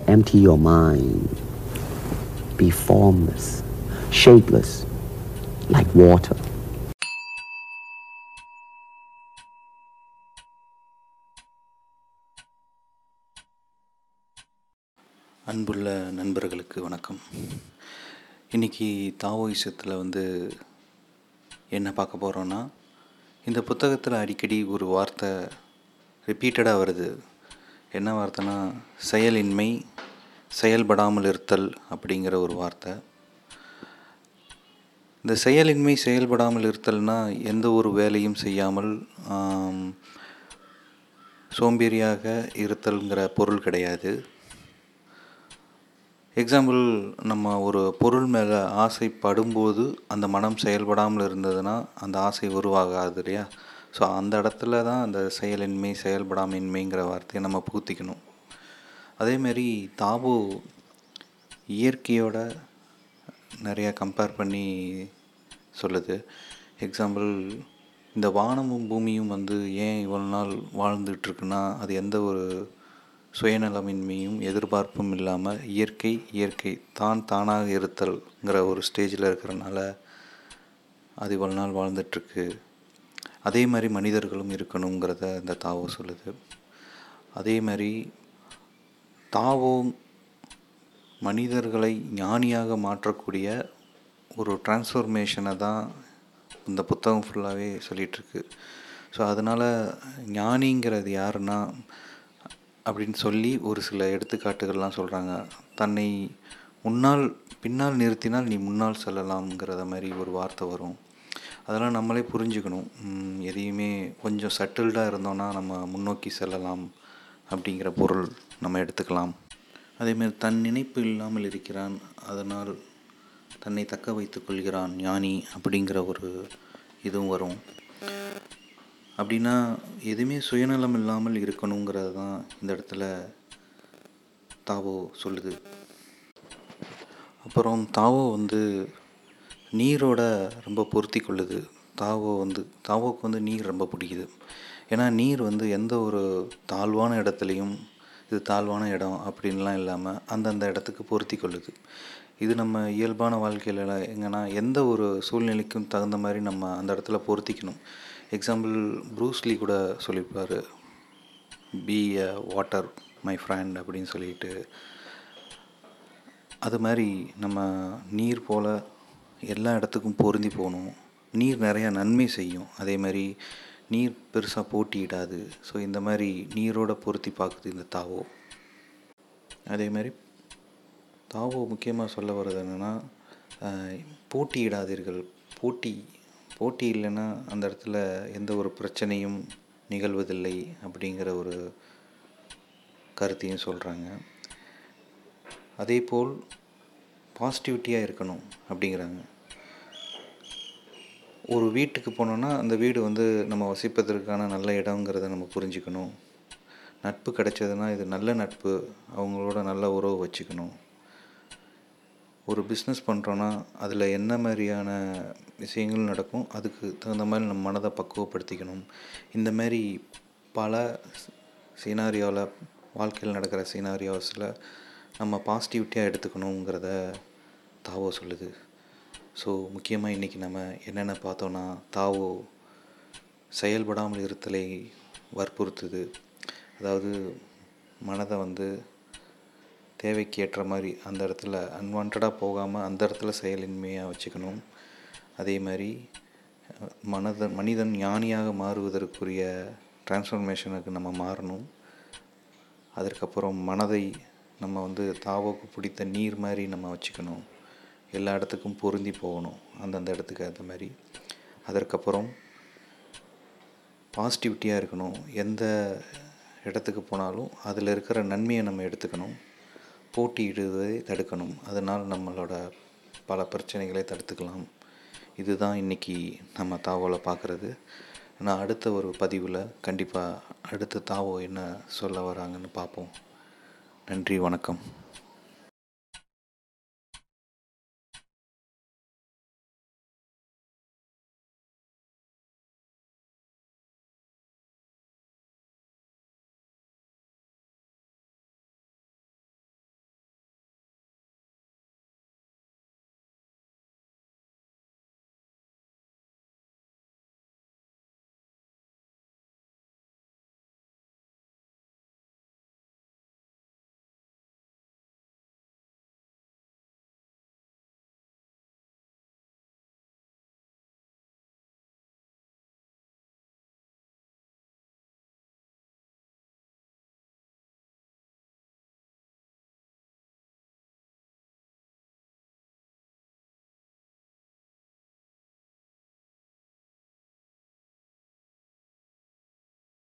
Empty your mind. Be formless, shapeless, like water. அன்புள்ள நண்பர்களுக்கு வணக்கம் இன்றைக்கி தாவோயிசத்தில் வந்து என்ன பார்க்க போகிறோன்னா இந்த புத்தகத்தில் அடிக்கடி ஒரு வார்த்தை ரிப்பீட்டடாக வருது என்ன வார்த்தைனா செயலின்மை செயல்படாமல் இருத்தல் அப்படிங்கிற ஒரு வார்த்தை. இந்த செயலின்மை செயல்படாமல் இருத்தல்னா எந்த ஒரு வேலையும் செய்யாமல் சோம்பேறியாக இருத்தல்ங்கிற பொருள் கிடையாது. எக்ஸாம்பிள் நம்ம ஒரு பொருள் மேலே ஆசைப்படும்போது அந்த மனம் செயல்படாமல் இருந்ததுன்னா அந்த ஆசை உருவாகாது இல்லையா? ஸோ அந்த இடத்துல தான் அந்த செயலின்மை செயல்படாமின்மைங்கிற வார்த்தையை நம்ம பூத்திக்கணும் அதேமாரி தாபு இயற்கையோட நிறையா கம்பேர் பண்ணி சொல்லுது. எக்ஸாம்பிள் இந்த வானமும் பூமியும் வந்து ஏன் இவ்வளோ நாள் வாழ்ந்துட்டுருக்குன்னா அது எந்த ஒரு சுயநலமின்மையும் எதிர்பார்ப்பும் இல்லாமல் இயற்கை இயற்கை தான் தானாக இருத்தல்ங்கிற ஒரு ஸ்டேஜில் இருக்கிறனால அது இவ்வளோ நாள் வாழ்ந்துட்டுருக்கு. அதே மாதிரி மனிதர்களும் இருக்கணுங்கிறத இந்த தாவோ சொல்லுது. அதே மாதிரி தாவோ மனிதர்களை ஞானியாக மாற்றக்கூடிய ஒரு டிரான்ஸ்ஃபர்மேஷனை தான் இந்த புத்தகம் ஃபுல்லாகவே சொல்லிகிட்ருக்கு ஸோ அதனால் ஞானிங்கிறது யாருன்னா அப்படின்னு சொல்லி ஒரு சில எடுத்துக்காட்டுகள்லாம் சொல்கிறாங்க தன்னை முன்னால் பின்னால் நிறுத்தினால் நீ முன்னால் செல்லலாம்ங்கிறத மாதிரி ஒரு வார்த்தை வரும். அதெல்லாம் நம்மளே புரிஞ்சுக்கணும். எதையுமே கொஞ்சம் சட்டில்டாக இருந்தோன்னா நம்ம முன்னோக்கி செல்லலாம் அப்படிங்கிற பொருள் நம்ம எடுத்துக்கலாம். அதேமாரி தன் நினைப்பு இல்லாமல் இருக்கிறான். அதனால் தன்னை தக்க வைத்து கொள்கிறான் ஞானி அப்படிங்கிற ஒரு இதுவும் வரும். அப்படின்னா எதுவுமே சுயநலம் இல்லாமல் இருக்கணுங்கிறது தான் இந்த இடத்துல தாவோ சொல்லுது. அப்புறம் தாவோ வந்து நீரோட ரொம்ப பொருத்தி கொள்ளுது. தாவோ வந்து தாவோக்கு வந்து நீர் ரொம்ப பிடிக்குது. ஏன்னா நீர் வந்து எந்த ஒரு தாழ்வான இடத்துலையும் இது தாழ்வான இடம் அப்படின்லாம் இல்லாமல் அந்தந்த இடத்துக்கு பொருத்தி கொள்ளுது. இது நம்ம இயல்பான வாழ்க்கையில் எங்கன்னா எந்த ஒரு சூழ்நிலைக்கும் தகுந்த மாதிரி நம்ம அந்த இடத்துல பொருத்திக்கணும். எக்ஸாம்பிள் ப்ரூஸ்லி கூட சொல்லியிருப்பார் be a water my friend அப்படின்னு சொல்லிட்டு. அது மாதிரி நம்ம நீர் போல் எல்லா இடத்துக்கும் பொருந்தி போகணும். நீர் நிறையா நன்மை செய்யும். அதே மாதிரி நீர் பெருசாக போட்டியிடாது. ஸோ இந்த மாதிரி நீரோட பொருத்தி பார்க்குது இந்த தாவோ. அதே மாதிரி தாவோ முக்கியமாக சொல்ல வர்றது என்னென்னா போட்டியிடாதீர்கள். போட்டி போட்டி இல்லைன்னா அந்த இடத்துல எந்த ஒரு பிரச்சனையும் நிகழ்வதில்லை அப்படிங்கிற ஒரு கருத்தையும் சொல்கிறாங்க அதே போல் பாசிட்டிவிட்டியாக இருக்கணும் அப்படிங்கிறாங்க. ஒரு வீட்டுக்கு போனோன்னா அந்த வீடு வந்து நம்ம வசிப்பதற்கான நல்ல இடங்கிறத நம்ம புரிஞ்சுக்கணும். நட்பு கிடைச்சதுன்னா இது நல்ல நட்பு அவங்களோட நல்ல உறவு வச்சுக்கணும். ஒரு பிஸ்னஸ் பண்ணுறோன்னா அதில் என்ன மாதிரியான விஷயங்கள் நடக்கும் அதுக்கு தகுந்த மாதிரி நம்ம மனதை பக்குவப்படுத்திக்கணும். இந்த மாதிரி பல சீனாரியோவில் வாழ்க்கையில் நடக்கிற சீனாரியோஸில் நம்ம பாசிட்டிவிட்டியாக எடுத்துக்கணுங்கிறத தாவோ சொல்லுது. ஸோ முக்கியமாக இன்றைக்கி நம்ம என்னென்ன பார்த்தோன்னா தாவோ செயல்படாமல் இருத்தலை வற்புறுத்துது. அதாவது மனதை வந்து தேவைக்கு ஏற்ற மாதிரி அந்த இடத்துல அன்வான்டாக போகாமல் அந்த இடத்துல செயலின்மையாக வச்சுக்கணும். அதே மாதிரி மனதன் மனிதன் ஞானியாக மாறுவதற்குரிய டிரான்ஸ்ஃபர்மேஷனுக்கு நம்ம மாறணும். அதற்கப்புறம் மனதை நம்ம வந்து தாவோக்கு பிடித்த நீர் மாதிரி நம்ம வச்சுக்கணும். எல்லா இடத்துக்கும் பொருந்தி போகணும் அந்தந்த இடத்துக்கு அந்த மாதிரி. அதற்கப்புறம் பாசிட்டிவிட்டியாக இருக்கணும். எந்த இடத்துக்கு போனாலும் அதில் இருக்கிற நன்மையை நம்ம எடுத்துக்கணும். போட்டியிடுவதை தடுக்கணும். அதனால் நம்மளோட பல பிரச்சனைகளை தடுத்துக்கலாம். இதுதான் இன்றைக்கி நம்ம தாவோவில் பார்க்குறது நான் அடுத்த ஒரு பதிவில் கண்டிப்பாக அடுத்த தாவோ என்ன சொல்ல வராங்கன்னு பார்ப்போம். நன்றி வணக்கம்.